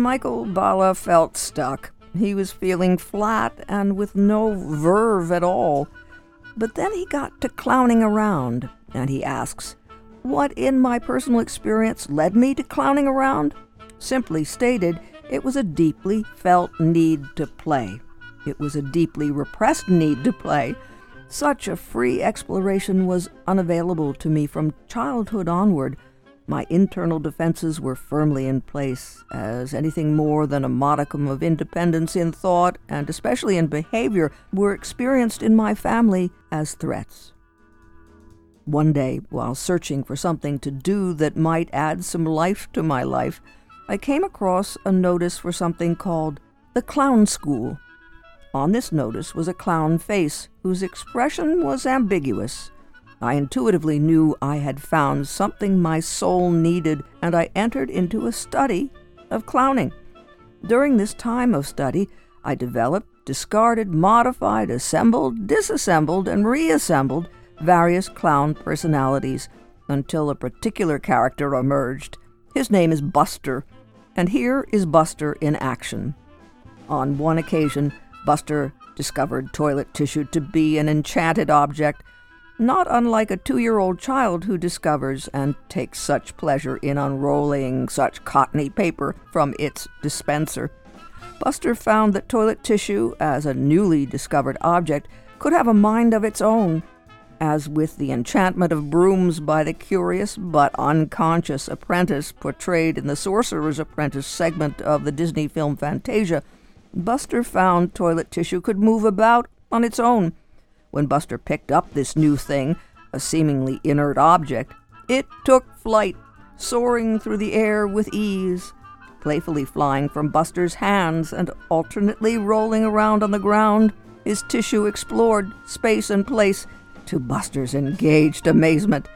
Michael Balla felt stuck. He was feeling flat and with no verve at all. But then he got to clowning around, and he asks, What in my personal experience led me to clowning around? Simply stated, it was a deeply felt need to play. It was a deeply repressed need to play. Such a free exploration was unavailable to me from childhood onward. My internal defenses were firmly in place, as anything more than a modicum of independence in thought, and especially in behavior, were experienced in my family as threats. One day, while searching for something to do that might add some life to my life, I came across a notice for something called the Clown School. On this notice was a clown face whose expression was ambiguous. I intuitively knew I had found something my soul needed, and I entered into a study of clowning. During this time of study, I developed, discarded, modified, assembled, disassembled, and reassembled various clown personalities until a particular character emerged. His name is Buster, and here is Buster in action. On one occasion, Buster discovered toilet tissue to be an enchanted object not unlike a two year old child who discovers and takes such pleasure in unrolling such cottony paper from its dispenser. Buster found that toilet tissue, as a newly discovered object, could have a mind of its own. As with the enchantment of brooms by the curious but unconscious apprentice portrayed in the Sorcerer's Apprentice segment of the Disney film Fantasia, Buster found toilet tissue could move about on its own when Buster picked up this new thing, a seemingly inert object, it took flight, soaring through the air with ease, playfully flying from Buster's hands and alternately rolling around on the ground. His tissue explored space and place to Buster's engaged amazement.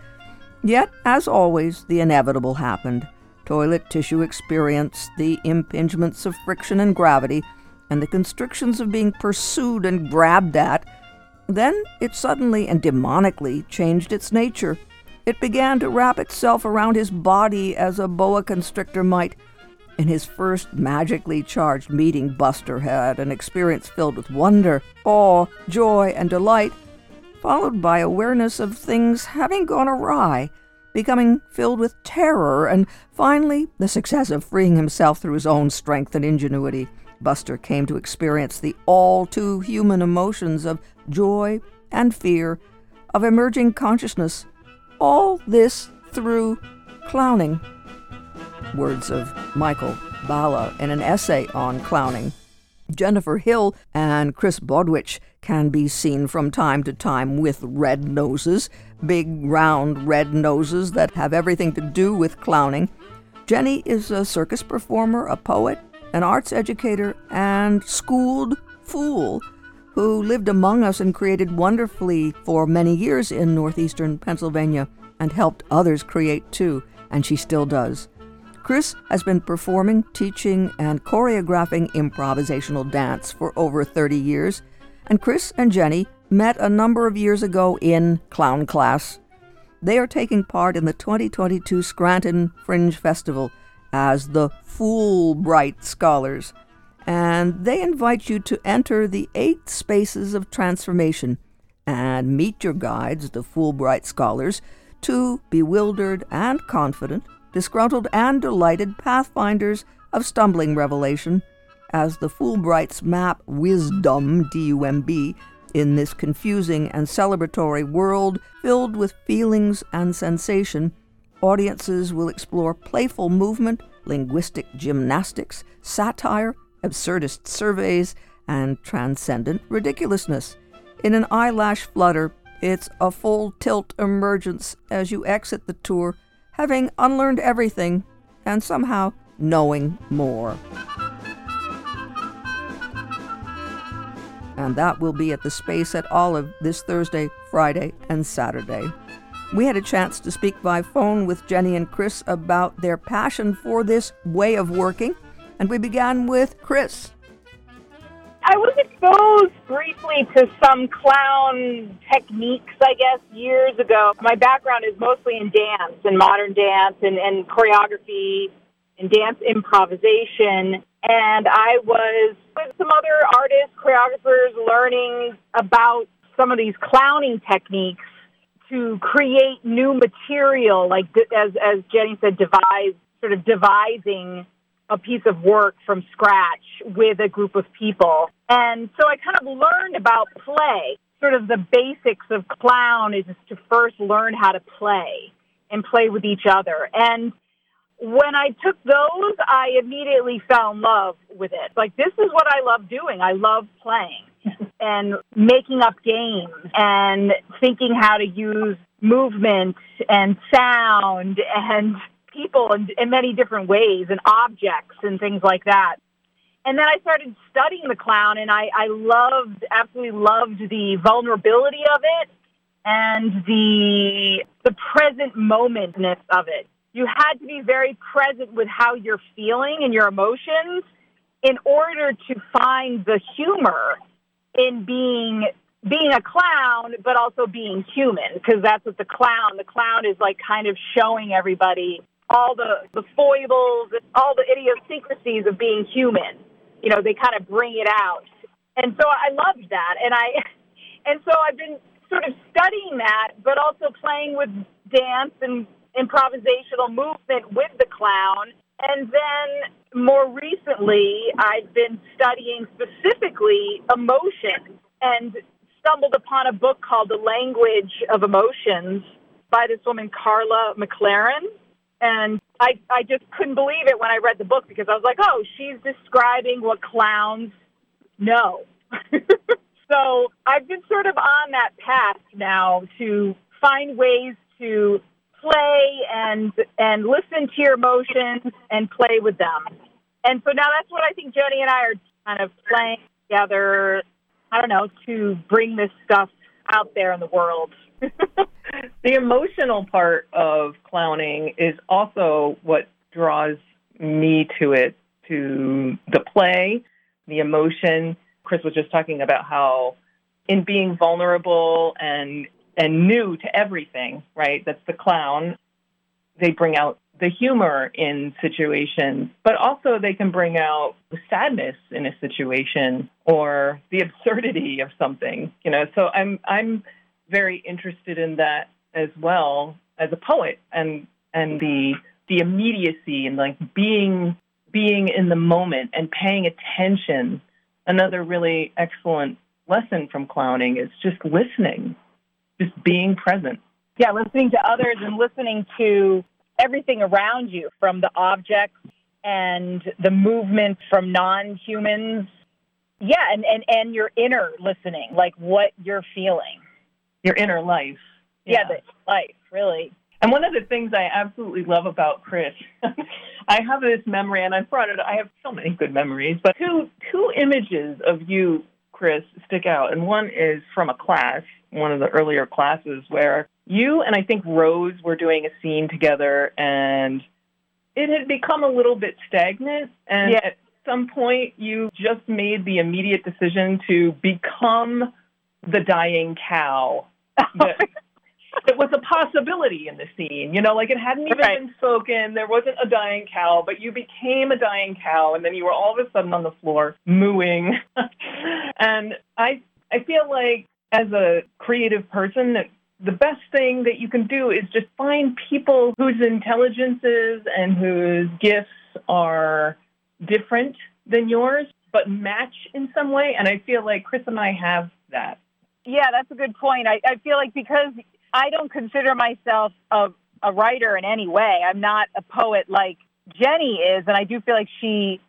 Yet, as always, the inevitable happened. Toilet tissue experienced the impingements of friction and gravity, and the constrictions of being pursued and grabbed at then it suddenly and demonically changed its nature. It began to wrap itself around his body as a boa constrictor might. In his first magically charged meeting, Buster had an experience filled with wonder, awe, joy, and delight, followed by awareness of things having gone awry, becoming filled with terror, and finally the success of freeing himself through his own strength and ingenuity. Buster came to experience the all too human emotions of joy and fear, of emerging consciousness, all this through clowning. Words of Michael Bala in an essay on clowning. Jennifer Hill and Chris Bodwich can be seen from time to time with red noses, big round red noses that have everything to do with clowning. Jenny is a circus performer, a poet, an arts educator, and schooled fool who lived among us and created wonderfully for many years in northeastern Pennsylvania and helped others create too, and she still does. Chris has been performing, teaching, and choreographing improvisational dance for over 30 years, and Chris and Jenny met a number of years ago in clown class. They are taking part in the 2022 Scranton Fringe Festival as the Foolbright Scholars, and they invite you to enter the eight spaces of transformation and meet your guides, the Foolbright Scholars, two bewildered and confident, disgruntled and delighted pathfinders of stumbling revelation, as the Foolbrights map wisdom, D U M B, in this confusing and celebratory world filled with feelings and sensation Audiences will explore playful movement, linguistic gymnastics, satire, absurdist surveys, and transcendent ridiculousness. In an eyelash flutter, it's a full tilt emergence as you exit the tour, having unlearned everything and somehow knowing more. And that will be at the Space at Olive this Thursday, Friday, and Saturday. We had a chance to speak by phone with Jenny and Chris about their passion for this way of working, and we began with Chris. I was exposed briefly to some clown techniques, I guess, years ago. My background is mostly in dance and modern dance and, and choreography and dance improvisation. And I was with some other artists, choreographers, learning about some of these clowning techniques to create new material, like as as Jenny said, devise sort of devising a piece of work from scratch with a group of people. And so I kind of learned about play. Sort of the basics of clown is to first learn how to play and play with each other. And when I took those, I immediately fell in love with it. Like, this is what I love doing. I love playing and making up games and thinking how to use movement and sound and people in, in many different ways and objects and things like that. And then I started studying the clown and I, I loved, absolutely loved the vulnerability of it and the, the present momentness of it. You had to be very present with how you're feeling and your emotions in order to find the humor in being being a clown, but also being human, because that's what the clown. The clown is like kind of showing everybody all the the foibles, all the idiosyncrasies of being human. You know, they kind of bring it out, and so I loved that, and I, and so I've been sort of studying that, but also playing with dance and improvisational movement with the clown. And then more recently, I've been studying specifically emotion and stumbled upon a book called The Language of Emotions by this woman, Karla McLaren. And I, I just couldn't believe it when I read the book because I was like, oh, she's describing what clowns know. so I've been sort of on that path now to find ways to play and and listen to your emotions and play with them. And so now that's what I think Joni and I are kind of playing together. I don't know to bring this stuff out there in the world. the emotional part of clowning is also what draws me to it, to the play, the emotion. Chris was just talking about how in being vulnerable and and new to everything, right? That's the clown. They bring out the humor in situations, but also they can bring out the sadness in a situation or the absurdity of something, you know. So I'm I'm very interested in that as well as a poet and and the the immediacy and like being being in the moment and paying attention. Another really excellent lesson from clowning is just listening just being present. Yeah, listening to others and listening to everything around you from the objects and the movement from non humans. Yeah, and, and, and your inner listening, like what you're feeling. Your inner life. Yeah, yeah the life, really. And one of the things I absolutely love about Chris, I have this memory, and I brought it. I have so many good memories, but two two images of you, Chris, stick out. And one is from a class one of the earlier classes where you and I think Rose were doing a scene together and it had become a little bit stagnant and yeah. at some point you just made the immediate decision to become the dying cow. Oh that, it was a possibility in the scene. You know, like it hadn't even right. been spoken. There wasn't a dying cow, but you became a dying cow, and then you were all of a sudden on the floor mooing. and I, I feel like as a creative person that the best thing that you can do is just find people whose intelligences and whose gifts are different than yours, but match in some way. And I feel like Chris and I have that. Yeah, that's a good point. I, I feel like because I don't consider myself a, a writer in any way, I'm not a poet like Jenny is, and I do feel like she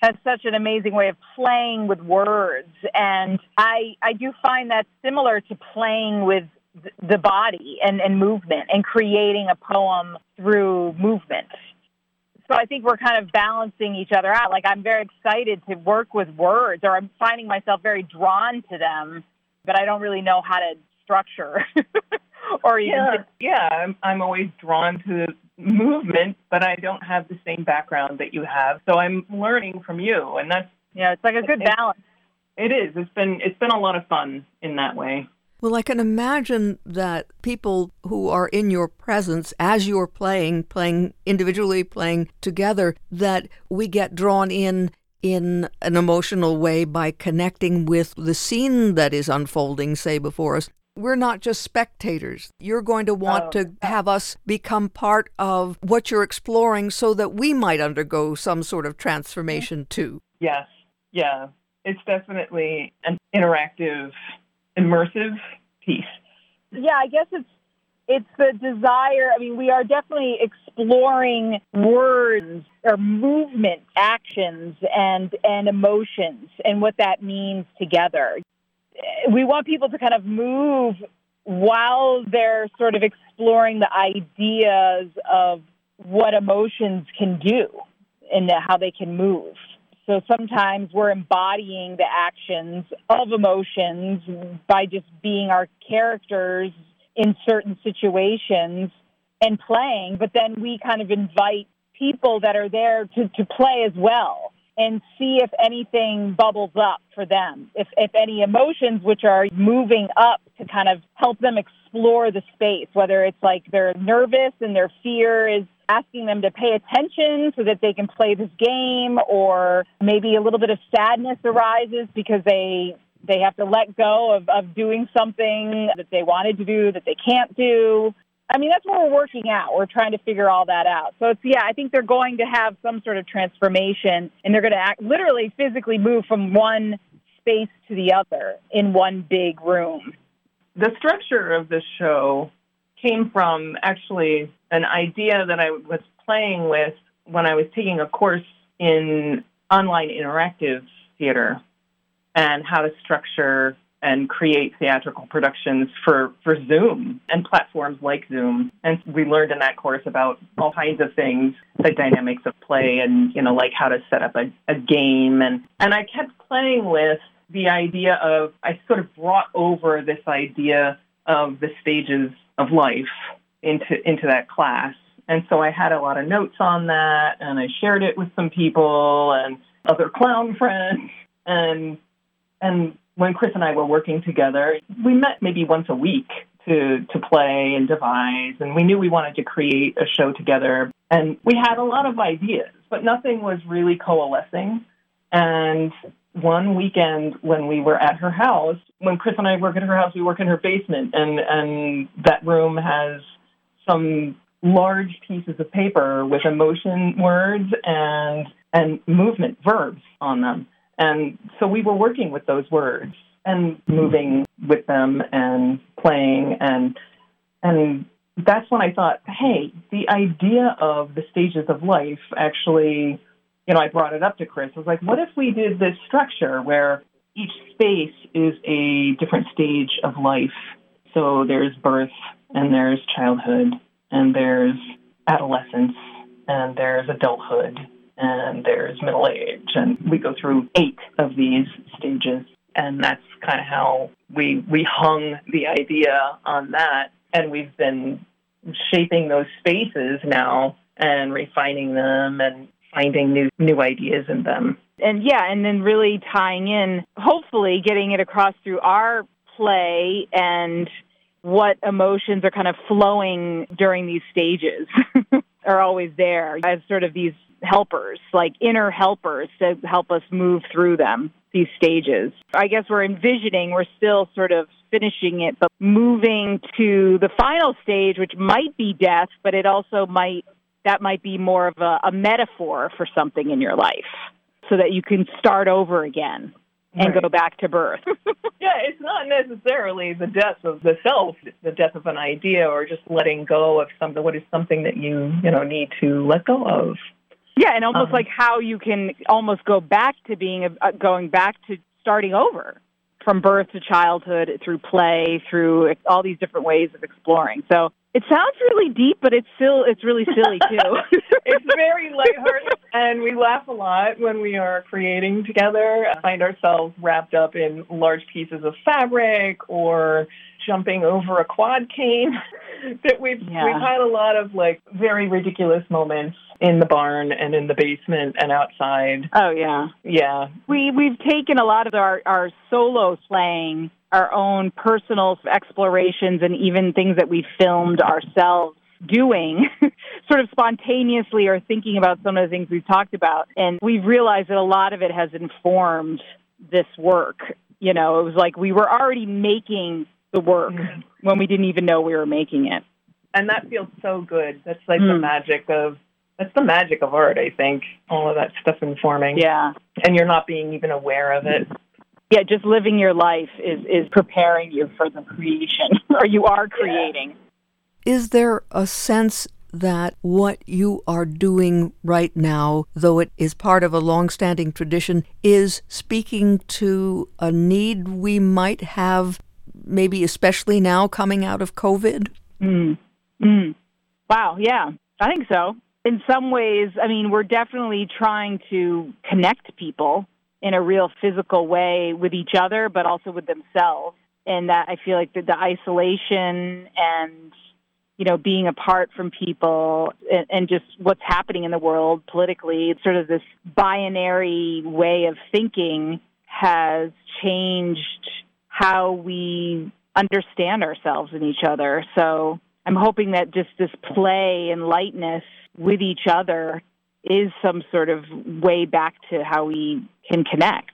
has such an amazing way of playing with words. And I, I do find that similar to playing with the body and, and movement and creating a poem through movement. So I think we're kind of balancing each other out. Like I'm very excited to work with words, or I'm finding myself very drawn to them, but I don't really know how to structure or even. Yeah, yeah I'm, I'm always drawn to the movement, but I don't have the same background that you have. So I'm learning from you, and that's yeah, it's like a good balance. It is. It's been it's been a lot of fun in that way. Well, I can imagine that people who are in your presence as you're playing, playing individually, playing together, that we get drawn in in an emotional way by connecting with the scene that is unfolding, say, before us. We're not just spectators. You're going to want Oh, to have us become part of what you're exploring so that we might undergo some sort of transformation too. Yes. Yeah. It's definitely an interactive, immersive piece. Yeah, I guess it's it's the desire. I mean, we are definitely exploring words or movement, actions, and and emotions, and what that means together. We want people to kind of move while they're sort of exploring the ideas of what emotions can do and how they can move. So sometimes we're embodying the actions of emotions by just being our characters in certain situations and playing, but then we kind of invite people that are there to, to play as well and see if anything bubbles up for them. If, if any emotions which are moving up to kind of help them explore the space, whether it's like they're nervous and their fear is asking them to pay attention so that they can play this game, or maybe a little bit of sadness arises because they they have to let go of, of doing something that they wanted to do that they can't do. I mean, that's what we're working out. We're trying to figure all that out. So it's, yeah, I think they're going to have some sort of transformation and they're going to act, literally physically move from one space to the other in one big room. The structure of this show came from actually an idea that I was playing with when I was taking a course in online interactive theater and how to structure and create theatrical productions for, for Zoom and platforms like Zoom. And we learned in that course about all kinds of things, the dynamics of play and, you know, like how to set up a, a game. And, and I kept playing with the idea of, I sort of brought over this idea of the stages of life into, into that class. And so I had a lot of notes on that and I shared it with some people and other clown friends. And, and when Chris and I were working together, we met maybe once a week to, to play and devise. And we knew we wanted to create a show together. And we had a lot of ideas, but nothing was really coalescing. And one weekend when we were at her house, when Chris and I work at her house, we work in her basement, and, and that room has some large pieces of paper with emotion words and and movement verbs on them. And so we were working with those words and moving with them and playing and and that's when I thought, hey, the idea of the stages of life actually, you know, I brought it up to Chris. I was like, what if we did this structure where each space is a different stage of life? So there's birth and there's childhood and there's adolescence and there's adulthood and there's middle age and we go through eight of these stages. And that's kind of how we we hung the idea on that. And we've been shaping those spaces now and refining them and finding new new ideas in them. And yeah, and then really tying in, hopefully getting it across through our play and what emotions are kind of flowing during these stages are always there as sort of these helpers, like inner helpers to help us move through them, these stages. I guess we're envisioning, we're still sort of finishing it, but moving to the final stage, which might be death, but it also might, that might be more of a, a metaphor for something in your life so that you can start over again and Right. go back to birth. yeah it's not necessarily the death of the self the death of an idea or just letting go of something what is something that you you know need to let go of yeah, and almost Um, like how you can almost go back to being a, uh, going back to starting over from birth to childhood through play through all these different ways of exploring. So it sounds really deep, but it's still it's really silly too. it's very lighthearted and we laugh a lot when we are creating together I find ourselves wrapped up in large pieces of fabric or jumping over a quad cane that we've Yeah. we've had a lot of like very ridiculous moments in the barn and in the basement and outside oh yeah. yeah We we've taken a lot of our our solo playing our own personal explorations and even things that we filmed ourselves doing sort of spontaneously or thinking about some of the things we've talked about. And we've realized that a lot of it has informed this work. You know, it was like we were already making the work mm-hmm. when we didn't even know we were making it. And that feels so good. That's like mm. the magic of that's the magic of art, I think. All of that stuff informing. Yeah. And you're not being even aware of it. Yeah, just living your life is, is preparing you for the creation, or you are creating. Yeah. Is there a sense that what you are doing right now, though it is part of a long-standing tradition, is speaking to a need we might have, maybe especially now coming out of COVID? Mm. Mm. Wow, yeah, I think so. In some ways, I mean, we're definitely trying to connect people in a real physical way with each other, but also with themselves. And that I feel like the, the isolation and you know, being apart from people and, and, just what's happening in the world politically. It's sort of this binary way of thinking has changed how we understand ourselves and each other. So I'm hoping that just this play and lightness with each other is some sort of way back to how we can connect.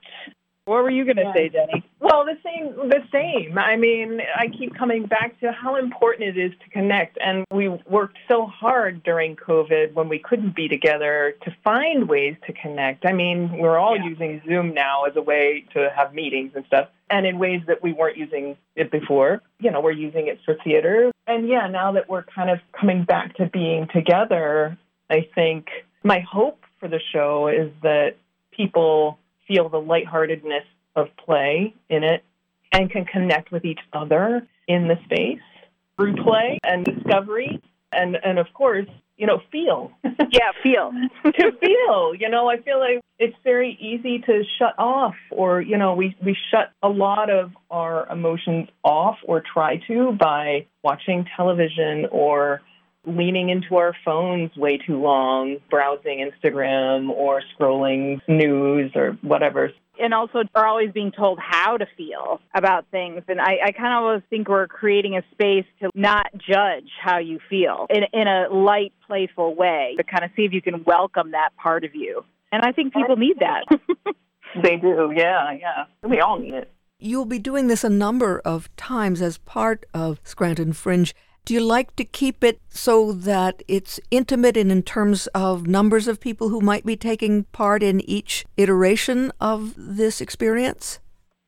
What were you going to yeah. say, Jenny? Well, the same. The same. I mean, I keep coming back to how important it is to connect, and we worked so hard during COVID when we couldn't be together to find ways to connect. I mean, we're all yeah. using Zoom now as a way to have meetings and stuff, and in ways that we weren't using it before. You know, we're using it for theater, and yeah, now that we're kind of coming back to being together, I think my hope for the show is that people feel the lightheartedness of play in it and can connect with each other in the space through play and discovery and and of course you know feel. Yeah feel. To feel you know i feel like it's very easy to shut off or you know we we shut a lot of our emotions off or try to by watching television or leaning into our phones way too long, browsing Instagram or scrolling news or whatever. And also are always being told how to feel about things. And I, I kind of always think we're creating a space to not judge how you feel in, in a light, playful way, to kind of see if you can welcome that part of you. And I think people need that. they do, yeah, yeah. We all need it. You'll be doing this a number of times as part of Scranton Fringe. Do you like to keep it so that it's intimate and in terms of numbers of people who might be taking part in each iteration of this experience?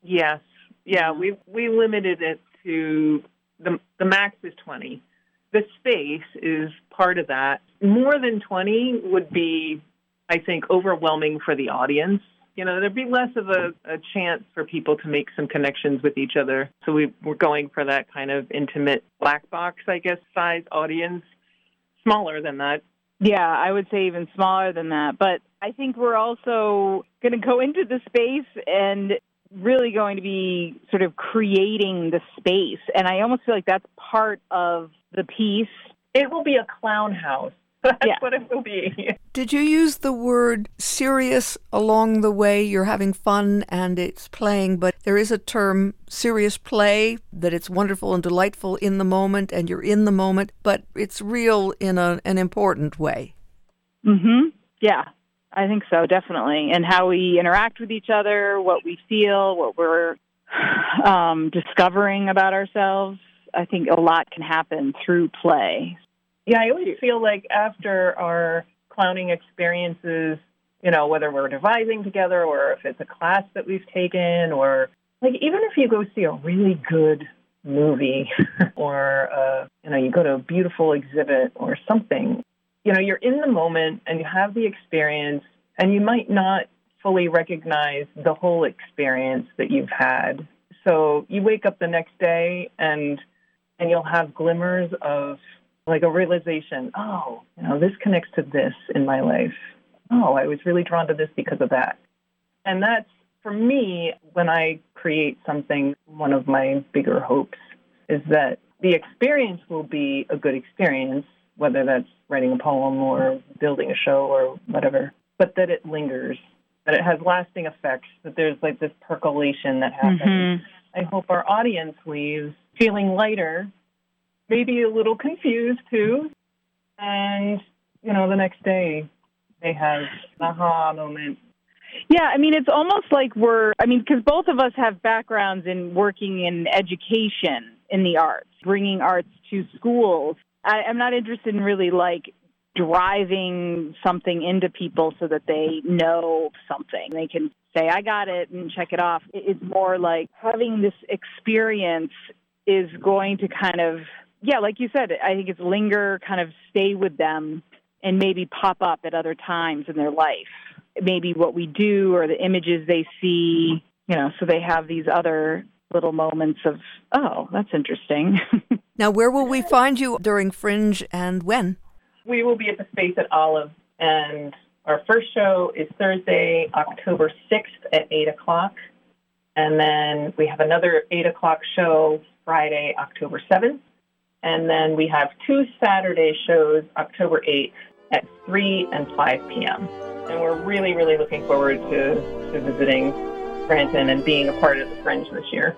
Yes. Yeah, we we limited it to the the max is 20. The space is part of that. More than 20 would be I think overwhelming for the audience you know, there'd be less of a, a chance for people to make some connections with each other. So we, we're going for that kind of intimate black box, I guess, size audience, smaller than that. Yeah, I would say even smaller than that. But I think we're also going to go into the space and really going to be sort of creating the space. And I almost feel like that's part of the piece. It will be a clown house. That's yeah. what it will be. Did you use the word serious along the way? You're having fun and it's playing, but there is a term serious play that it's wonderful and delightful in the moment and you're in the moment, but it's real in a, an important way. Mhm. Yeah. I think so, definitely. And how we interact with each other, what we feel, what we're um, discovering about ourselves. I think a lot can happen through play. Yeah, I always feel like after our clowning experiences, you know, whether we're devising together or if it's a class that we've taken or like even if you go see a really good movie or uh, you know you go to a beautiful exhibit or something you know you're in the moment and you have the experience and you might not fully recognize the whole experience that you've had. So you wake up the next day and and you'll have glimmers of like a realization, oh, you know, this connects to this in my life. Oh, I was really drawn to this because of that. And that's, for me, when I create something, one of my bigger hopes is that the experience will be a good experience, whether that's writing a poem or building a show or whatever, but that it lingers, that it has lasting effects, that there's like this percolation that happens. Mm-hmm. I hope our audience leaves feeling lighter, maybe a little confused too, and you know the next day they have aha moment. Yeah, I mean, it's almost like we're, I mean, because both of us have backgrounds in working in education in the arts, bringing arts to schools. I, I'm not interested in really like driving something into people so that they know something. They can say, I got it and check it off. It's more like having this experience is going to kind of, yeah, like you said, I think it's linger, kind of stay with them and maybe pop up at other times in their life. Maybe what we do or the images they see, you know, so they have these other little moments of, oh, that's interesting. now, where will we find you during Fringe and when? We will be at the Space at Olive, and our first show is Thursday, October 6th at 8 o'clock. And then we have another 8 o'clock show Friday, October 7th. And then we have two Saturday shows, October 8th at 3 and 5 p.m. And we're really, really looking forward to, to visiting Scranton and being a part of the Fringe this year.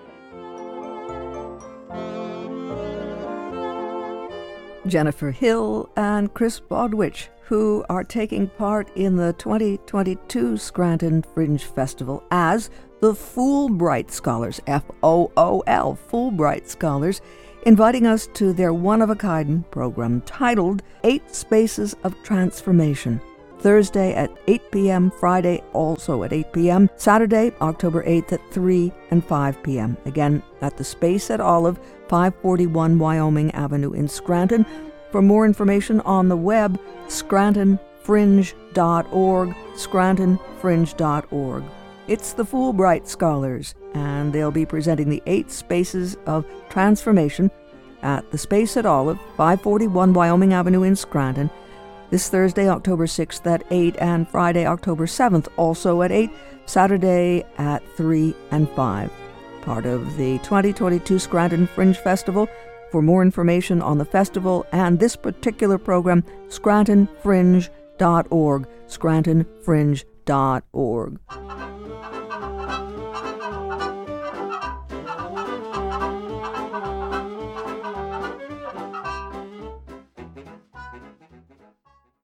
Jennifer Hill and Chris Bodwich, who are taking part in the 2022 Scranton Fringe Festival as the Foolbright Scholars, F O O L, Foolbright Scholars, inviting us to their one of a kind program titled Eight Spaces of Transformation. Thursday at 8 p.m., Friday also at 8 p.m., Saturday, October 8th at 3 and 5 p.m. Again, at the Space at Olive, 541 Wyoming Avenue in Scranton. For more information on the web, scrantonfringe.org, scrantonfringe.org. It's the Foolbright Scholars, and they'll be presenting the eight spaces of transformation at the Space at Olive, 541 Wyoming Avenue in Scranton, this Thursday, October 6th at 8, and Friday, October 7th, also at 8, Saturday at 3 and 5 part of the 2022 Scranton Fringe Festival. For more information on the festival and this particular program, scrantonfringe.org, scrantonfringe.org.